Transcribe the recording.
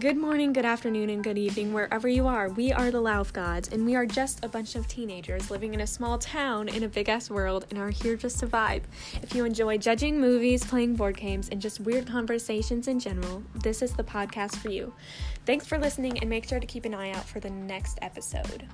Good morning, good afternoon, and good evening, wherever you are. We are the Lauf Gods, and we are just a bunch of teenagers living in a small town in a big ass world and are here just to vibe. If you enjoy judging movies, playing board games, and just weird conversations in general, this is the podcast for you. Thanks for listening, and make sure to keep an eye out for the next episode.